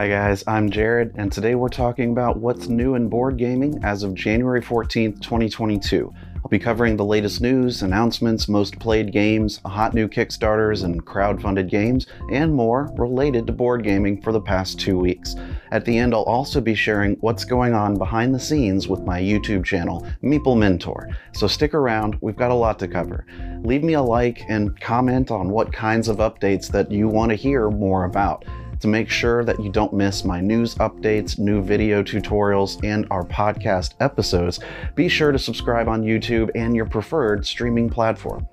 Hi guys, I'm Jared, and today we're talking about what's new in board gaming as of January 14th, 2022. I'll be covering the latest news, announcements, most played games, hot new Kickstarters and crowd-funded games, and more related to board gaming for the past two weeks. At the end, I'll also be sharing what's going on behind the scenes with my YouTube channel, Meeple Mentor. So stick around, we've got a lot to cover. Leave me a like and comment on what kinds of updates that you want to hear more about to make sure that you don't miss my news updates, new video tutorials, and our podcast episodes, be sure to subscribe on YouTube and your preferred streaming platform.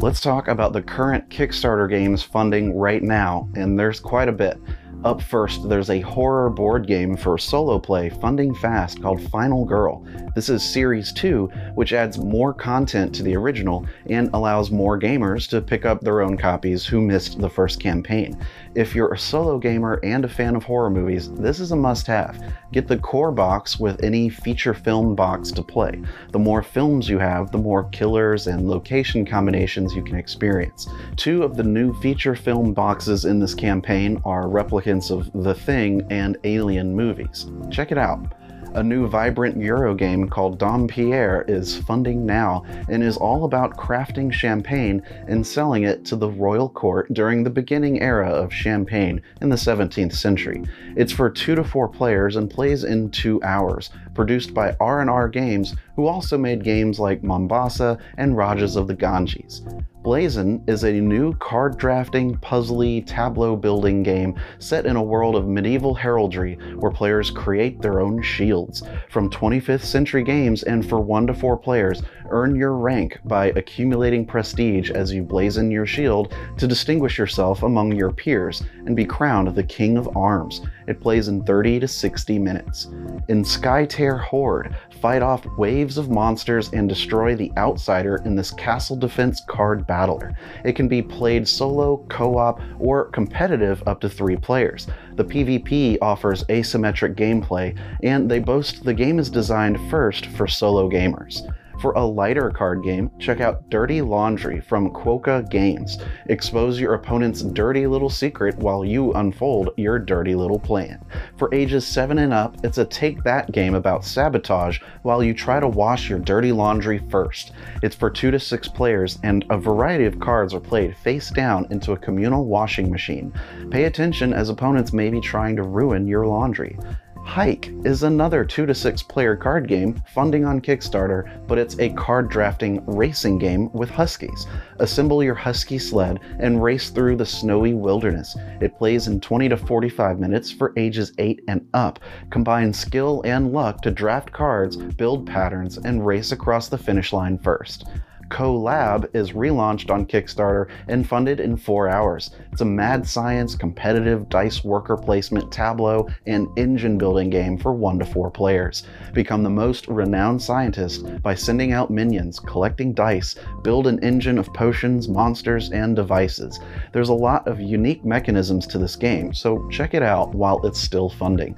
Let's talk about the current Kickstarter games funding right now, and there's quite a bit. Up first, there's a horror board game for solo play funding fast called Final Girl. This is Series 2, which adds more content to the original and allows more gamers to pick up their own copies who missed the first campaign. If you're a solo gamer and a fan of horror movies, this is a must have. Get the core box with any feature film box to play. The more films you have, the more killers and location combinations you can experience. Two of the new feature film boxes in this campaign are replicants of The Thing and Alien movies. Check it out. A new vibrant Euro game called Dompierre is funding now and is all about crafting champagne and selling it to the royal court during the beginning era of champagne in the 17th century. It's for 2 to 4 players and plays in 2 hours, produced by R&R Games, who also made games like Mombasa and Rajas of the Ganges. Blazon is a new card drafting, puzzly, tableau building game set in a world of medieval heraldry where players create their own shields. From 25th century games and for 1 to 4 players, earn your rank by accumulating prestige as you blazon your shield to distinguish yourself among your peers and be crowned the King of Arms. It plays in 30 to 60 minutes. In Skytear Horde, fight off waves of monsters and destroy the outsider in this castle defense card battler. It can be played solo, co-op, or competitive up to three players. The PvP offers asymmetric gameplay, and they boast the game is designed first for solo gamers. For a lighter card game, check out Dirty Laundry from Quokka Games. Expose your opponent's dirty little secret while you unfold your dirty little plan. For ages 7 and up, it's a take that game about sabotage while you try to wash your dirty laundry first. It's for 2 to 6 players, and a variety of cards are played face down into a communal washing machine. Pay attention as opponents may be trying to ruin your laundry. Hike is another 2 to 6 player card game funding on Kickstarter, but it's a card drafting racing game with huskies. Assemble your husky sled and race through the snowy wilderness. It plays in 20 to 45 minutes for ages 8 and up. Combine skill and luck to draft cards, build patterns, and race across the finish line first. CoLab is relaunched on Kickstarter and funded in four hours. It's a mad science, competitive dice worker placement tableau and engine building game for one to four players. Become the most renowned scientist by sending out minions, collecting dice, build an engine of potions, monsters, and devices. There's a lot of unique mechanisms to this game, so check it out while it's still funding.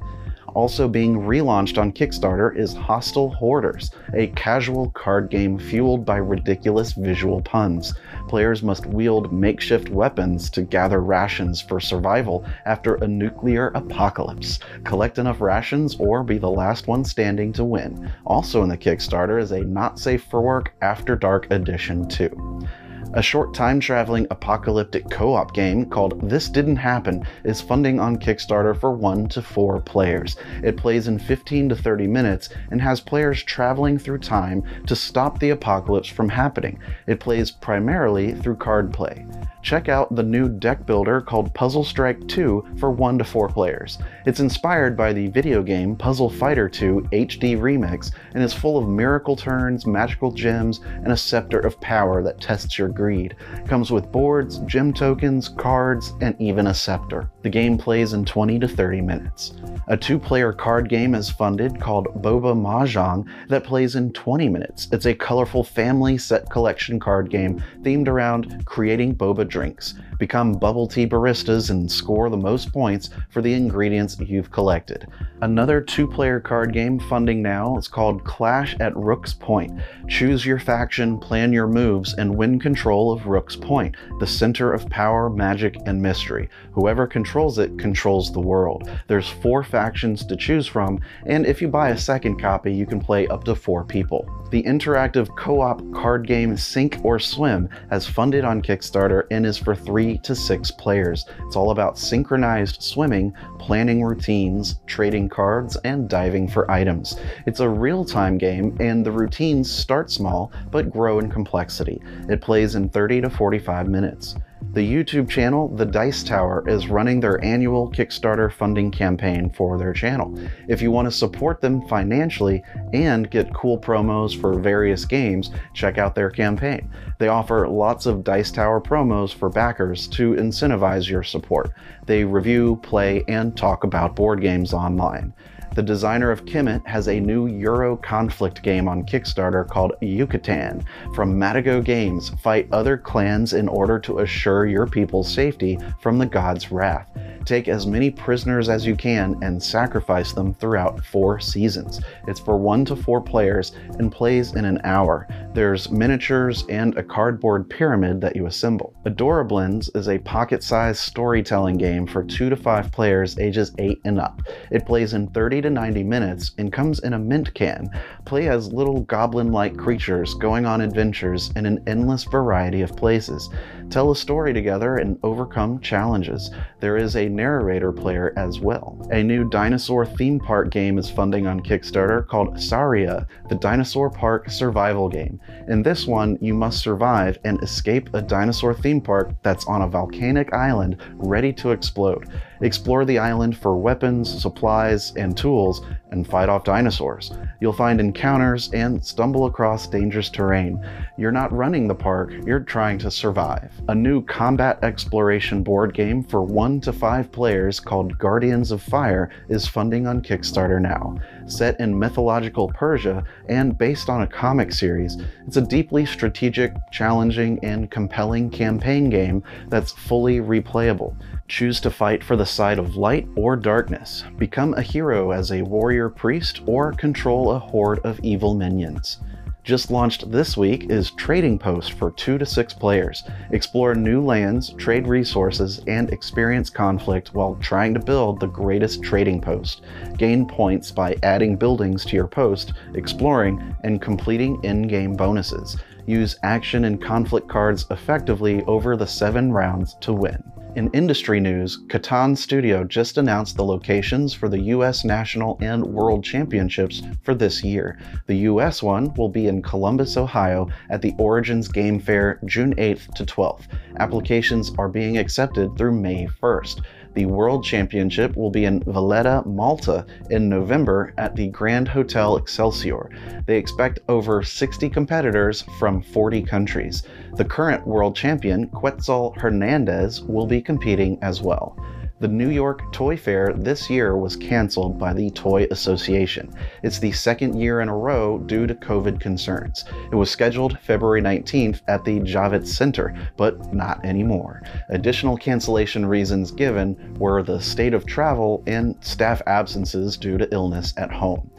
Also being relaunched on Kickstarter is Hostile Hoarders, a casual card game fueled by ridiculous visual puns. Players must wield makeshift weapons to gather rations for survival after a nuclear apocalypse. Collect enough rations or be the last one standing to win. Also in the Kickstarter is a Not Safe for Work After Dark Edition 2. A short time traveling apocalyptic co op game called This Didn't Happen is funding on Kickstarter for 1 to 4 players. It plays in 15 to 30 minutes and has players traveling through time to stop the apocalypse from happening. It plays primarily through card play check out the new deck builder called Puzzle Strike 2 for 1 to 4 players. It's inspired by the video game Puzzle Fighter 2 HD Remix and is full of miracle turns, magical gems, and a scepter of power that tests your Greed. Comes with boards, gem tokens, cards, and even a scepter. The game plays in 20 to 30 minutes. A two player card game is funded called Boba Mahjong that plays in 20 minutes. It's a colorful family set collection card game themed around creating boba drinks. Become bubble tea baristas and score the most points for the ingredients you've collected. Another two player card game funding now is called Clash at Rook's Point. Choose your faction, plan your moves, and win control of Rook's Point, the center of power, magic, and mystery. Whoever controls it controls the world. There's four factions to choose from, and if you buy a second copy, you can play up to four people. The interactive co op card game Sink or Swim has funded on Kickstarter and is for three to six players. It's all about synchronized swimming, planning routines, trading cards, and diving for items. It's a real time game, and the routines start small but grow in complexity. It plays in 30 to 45 minutes. The YouTube channel The Dice Tower is running their annual Kickstarter funding campaign for their channel. If you want to support them financially and get cool promos for various games, check out their campaign. They offer lots of Dice Tower promos for backers to incentivize your support. They review, play, and talk about board games online. The designer of Kemet has a new Euro conflict game on Kickstarter called Yucatan. From Matagot Games, fight other clans in order to assure your people's safety from the god's wrath. Take as many prisoners as you can and sacrifice them throughout four seasons. It's for one to four players and plays in an hour. There's miniatures and a cardboard pyramid that you assemble. Adorablins is a pocket-sized storytelling game for two to five players ages 8 and up. It plays in 30 to 90 minutes and comes in a mint can. Play as little goblin-like creatures going on adventures in an endless variety of places. Tell a story together and overcome challenges. There is a narrator player as well. A new dinosaur theme park game is funding on Kickstarter called Saria, the Dinosaur Park Survival Game. In this one, you must survive and escape a dinosaur theme park that's on a volcanic island ready to explode. Explore the island for weapons, supplies, and tools, and fight off dinosaurs. You'll find encounters and stumble across dangerous terrain. You're not running the park, you're trying to survive. A new combat exploration board game for 1 to 5 players called Guardians of Fire is funding on Kickstarter now. Set in mythological Persia and based on a comic series, it's a deeply strategic, challenging, and compelling campaign game that's fully replayable. Choose to fight for the side of light or darkness, become a hero as a warrior priest, or control a horde of evil minions. Just launched this week is Trading Post for 2 to 6 players. Explore new lands, trade resources, and experience conflict while trying to build the greatest trading post. Gain points by adding buildings to your post, exploring, and completing in game bonuses. Use action and conflict cards effectively over the 7 rounds to win. In industry news, Catan Studio just announced the locations for the US National and World Championships for this year. The US one will be in Columbus, Ohio at the Origins Game Fair June 8th to 12th. Applications are being accepted through May 1st. The World Championship will be in Valletta, Malta in November at the Grand Hotel Excelsior. They expect over 60 competitors from 40 countries. The current world champion, Quetzal Hernandez, will be competing as well. The New York Toy Fair this year was canceled by the Toy Association. It's the second year in a row due to COVID concerns. It was scheduled February 19th at the Javits Center, but not anymore. Additional cancellation reasons given were the state of travel and staff absences due to illness at home.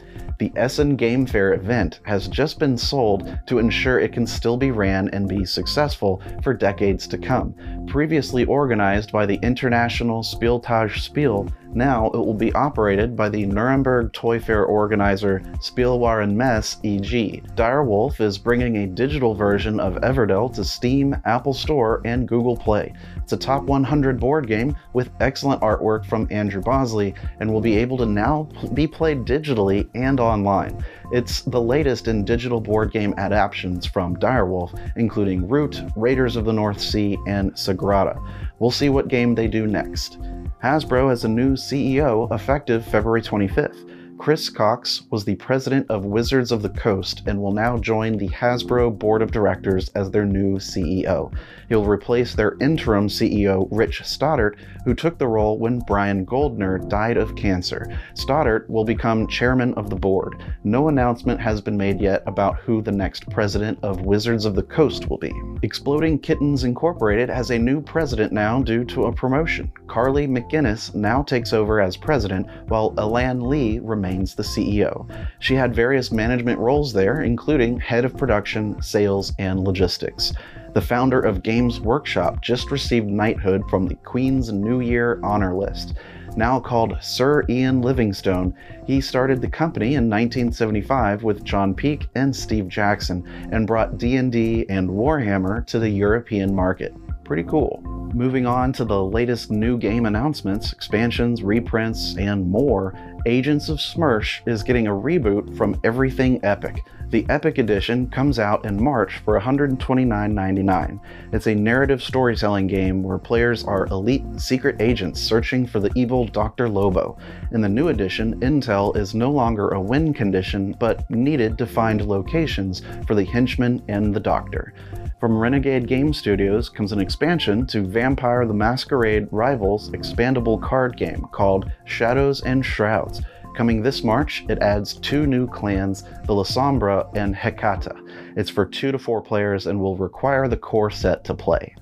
The Essen Game Fair event has just been sold to ensure it can still be ran and be successful for decades to come. Previously organized by the International Spieltage Spiel, now it will be operated by the Nuremberg Toy Fair organizer Spielwarenmesse e.g. Direwolf is bringing a digital version of Everdell to Steam, Apple Store, and Google Play. It's a top 100 board game with excellent artwork from Andrew Bosley and will be able to now be played digitally and online. It's the latest in digital board game adaptations from Direwolf, including Root, Raiders of the North Sea, and Sagrada. We'll see what game they do next. Hasbro has a new CEO effective February 25th. Chris Cox was the president of Wizards of the Coast and will now join the Hasbro board of directors as their new CEO. He'll replace their interim CEO, Rich Stoddart, who took the role when Brian Goldner died of cancer. Stoddart will become chairman of the board. No announcement has been made yet about who the next president of Wizards of the Coast will be. Exploding Kittens Incorporated has a new president now due to a promotion. Carly McGinnis now takes over as president, while Elan Lee remains the CEO. She had various management roles there, including head of production, sales, and logistics. The founder of Games Workshop just received knighthood from the Queen's New Year Honor List. Now called Sir Ian Livingstone, he started the company in 1975 with John Peake and Steve Jackson and brought D&D and Warhammer to the European market. Pretty cool. Moving on to the latest new game announcements, expansions, reprints, and more, Agents of Smersh is getting a reboot from Everything Epic. The Epic Edition comes out in March for $129.99. It's a narrative storytelling game where players are elite secret agents searching for the evil Dr. Lobo. In the new edition, intel is no longer a win condition, but needed to find locations for the henchmen and the doctor. From Renegade Game Studios comes an expansion to Vampire the Masquerade Rivals expandable card game called Shadows and Shrouds. Coming this March, it adds two new clans, the Lasombra and Hecata. It's for two to four players and will require the core set to play.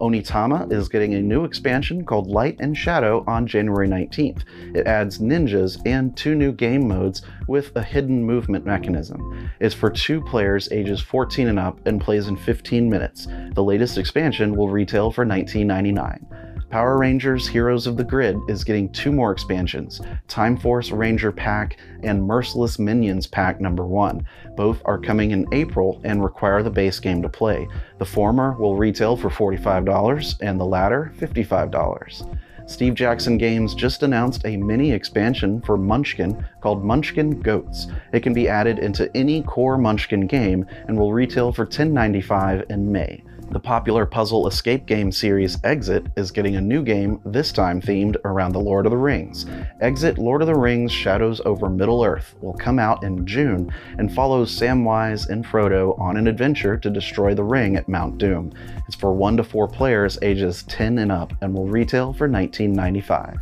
Onitama is getting a new expansion called Light and Shadow on January 19th. It adds ninjas and two new game modes with a hidden movement mechanism. It's for two players ages 14 and up and plays in 15 minutes. The latest expansion will retail for $19.99. Power Rangers Heroes of the Grid is getting two more expansions Time Force Ranger Pack and Merciless Minions Pack number 1. Both are coming in April and require the base game to play. The former will retail for $45 and the latter $55. Steve Jackson Games just announced a mini expansion for Munchkin called Munchkin Goats. It can be added into any core Munchkin game and will retail for $10.95 in May. The popular puzzle escape game series Exit is getting a new game, this time themed around the Lord of the Rings. Exit Lord of the Rings Shadows over Middle Earth will come out in June and follows Samwise and Frodo on an adventure to destroy the ring at Mount Doom. It's for 1 to 4 players ages 10 and up and will retail for $19.95.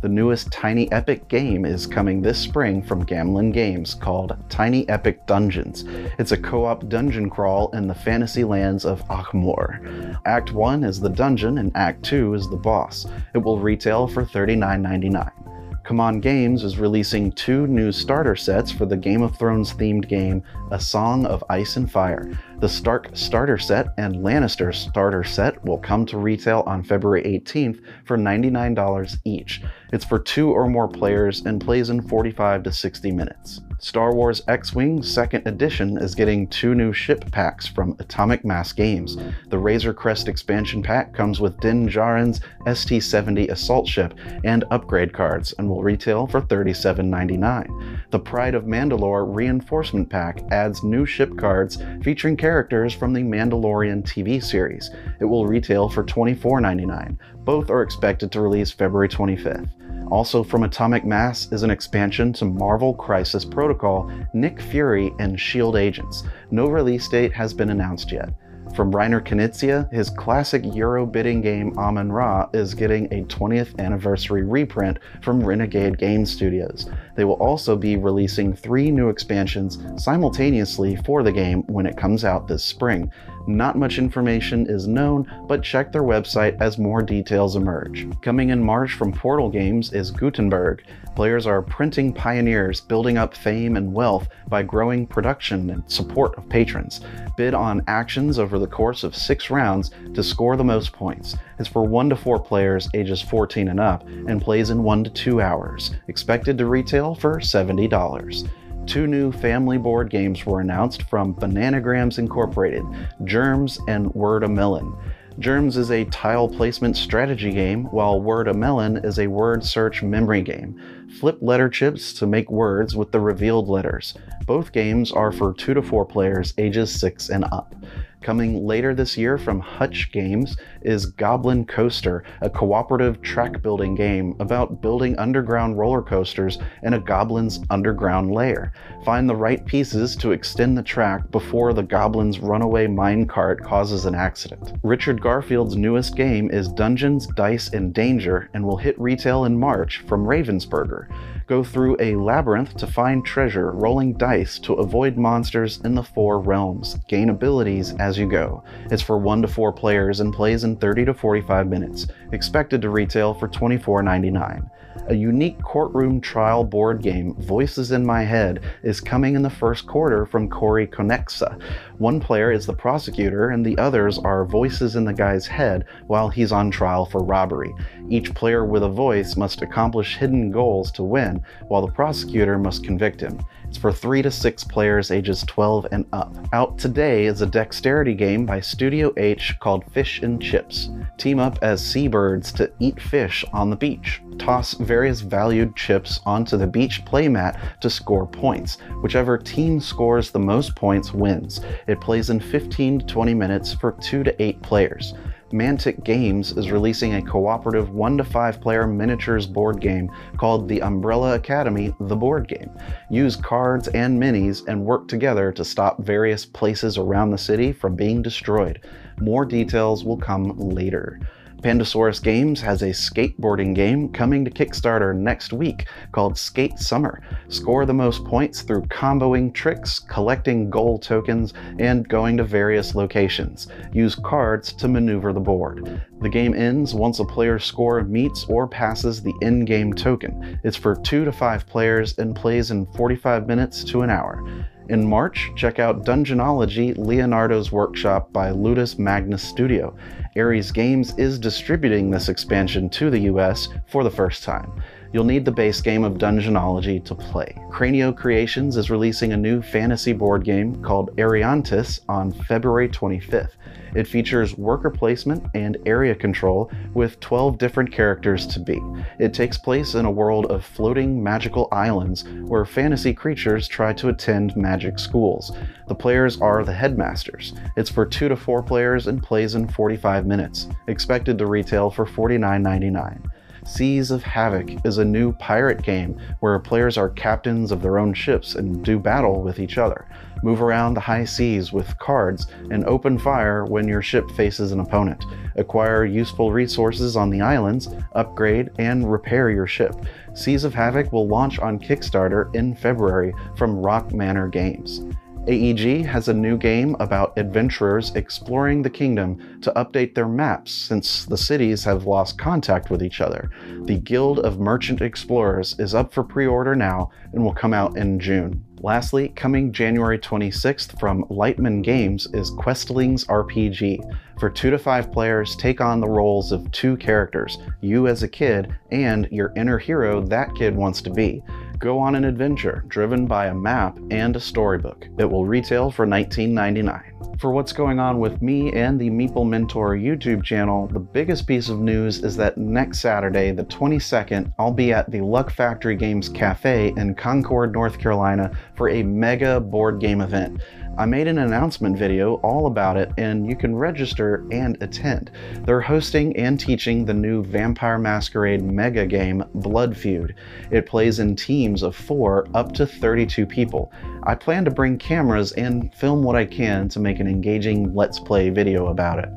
The newest Tiny Epic game is coming this spring from Gamelyn Games called Tiny Epic Dungeons. It's a co op dungeon crawl in the fantasy lands of Aughmoore. Act 1 is the dungeon and Act 2 is the boss. It will retail for $39.99. CMON Games is releasing two new starter sets for the Game of Thrones themed game A Song of Ice and Fire. The Stark starter set and Lannister starter set will come to retail on February 18th for $99 each. It's for two or more players and plays in 45 to 60 minutes. Star Wars X-Wing 2nd Edition is getting two new ship packs from Atomic Mass Games. The Razor Crest expansion pack comes with Din Djarin's ST-70 assault ship and upgrade cards and will retail for $37.99. The Pride of Mandalore reinforcement pack adds new ship cards featuring characters from the Mandalorian TV series. It will retail for $24.99. Both are expected to release February 25th. Also from Atomic Mass is an expansion to Marvel Crisis Protocol, Nick Fury, and S.H.I.E.L.D. agents. No release date has been announced yet. From Reiner Knizia, his classic Euro bidding game Amon Ra is getting a 20th anniversary reprint from Renegade Game Studios. They will also be releasing three new expansions simultaneously for the game when it comes out this spring. Not much information is known, but check their website as more details emerge. Coming in March from Portal Games is Gutenberg. Players are printing pioneers, building up fame and wealth by growing production and support of patrons. Bid on actions over the course of six rounds to score the most points. It's for 1 to 4 players ages 14 and up and plays in 1 to 2 hours. Expected to retail for $70 two new family board games were announced from Bananagrams Incorporated Germs and Word a Melon. Germs is a tile placement strategy game, while Word a Melon is a word search memory game. Flip letter chips to make words with the revealed letters. Both games are for 2 to 4 players ages 6 and up. Coming later this year from Hutch Games is Goblin Coaster, a cooperative track building game about building underground roller coasters in a goblin's underground lair. Find the right pieces to extend the track before the goblin's runaway minecart causes an accident. Richard Garfield's newest game is Dungeons, Dice, and Danger and will hit retail in March from Ravensburger go through a labyrinth to find treasure, rolling dice to avoid monsters in the four realms. Gain abilities as you go. It's for 1 to 4 players and plays in 30 to 45 minutes. Expected to retail for $24.99 a unique courtroom trial board game, Voices in My Head, is coming in the first quarter from Corey Konexa. One player is the prosecutor, and the others are voices in the guy's head while he's on trial for robbery. Each player with a voice must accomplish hidden goals to win, while the prosecutor must convict him. It's for 3 to 6 players ages 12 and up. Out today is a dexterity game by Studio H called Fish and Chips. Team up as seabirds to eat fish on the beach. Toss various valued chips onto the beach playmat to score points. Whichever team scores the most points wins. It plays in 15 to 20 minutes for 2 to 8 players. Mantic Games is releasing a cooperative 1 to 5 player miniatures board game called The Umbrella Academy The Board Game. Use cards and minis and work together to stop various places around the city from being destroyed. More details will come later. Pandasaurus Games has a skateboarding game coming to Kickstarter next week called Skate Summer. Score the most points through comboing tricks, collecting goal tokens, and going to various locations. Use cards to maneuver the board. The game ends once a player's score meets or passes the in-game token. It's for 2 to 5 players and plays in 45 minutes to an hour. In March, check out Dungeonology Leonardo's Workshop by Ludus Magnus Studio. Ares Games is distributing this expansion to the US for the first time. You'll need the base game of Dungeonology to play. Cranio Creations is releasing a new fantasy board game called Ariantis on February 25th. It features worker placement and area control with 12 different characters to be. It takes place in a world of floating magical islands where fantasy creatures try to attend magic schools. The players are the headmasters. It's for 2 to 4 players and plays in 45 minutes, expected to retail for $49.99. Seas of Havoc is a new pirate game where players are captains of their own ships and do battle with each other. Move around the high seas with cards and open fire when your ship faces an opponent. Acquire useful resources on the islands, upgrade, and repair your ship. Seas of Havoc will launch on Kickstarter in February from Rock Manor Games. AEG has a new game about adventurers exploring the kingdom to update their maps since the cities have lost contact with each other. The Guild of Merchant Explorers is up for pre order now and will come out in June. Lastly, coming January 26th from Lightman Games is Questlings RPG. For 2 to 5 players, take on the roles of two characters, you as a kid and your inner hero that kid wants to be. Go on an adventure driven by a map and a storybook. It will retail for $19.99. For what's going on with me and the Meeple Mentor YouTube channel, the biggest piece of news is that next Saturday, the 22nd, I'll be at the Luck Factory Games Cafe in Concord, North Carolina for a mega board game event. I made an announcement video all about it, and you can register and attend. They're hosting and teaching the new Vampire Masquerade mega game, Blood Feud. It plays in teams of 4 up to 32 people. I plan to bring cameras and film what I can to make an engaging Let's Play video about it.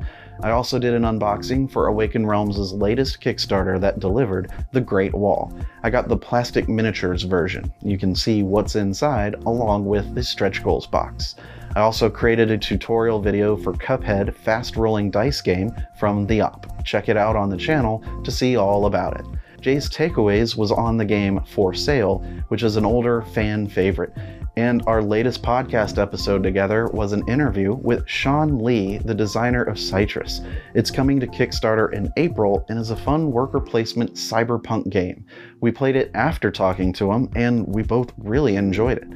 I also did an unboxing for Awaken Realms' latest Kickstarter that delivered The Great Wall. I got the plastic miniatures version. You can see what's inside along with the stretch goals box. I also created a tutorial video for Cuphead fast rolling dice game from The Op. Check it out on the channel to see all about it. Jay's Takeaways was on the game For Sale, which is an older fan favorite. And our latest podcast episode together was an interview with Sean Lee, the designer of Citrus. It's coming to Kickstarter in April and is a fun worker placement cyberpunk game. We played it after talking to him, and we both really enjoyed it.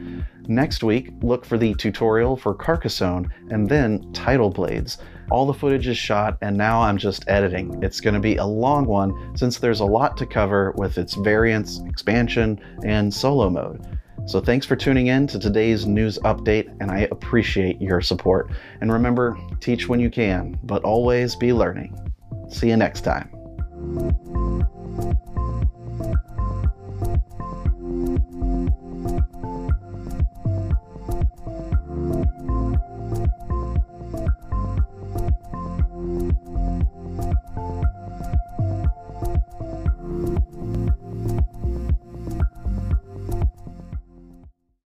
Next week, look for the tutorial for Carcassonne and then Tidal Blades. All the footage is shot, and now I'm just editing. It's going to be a long one since there's a lot to cover with its variants, expansion, and solo mode. So thanks for tuning in to today's news update, and I appreciate your support. And remember, teach when you can, but always be learning. See you next time.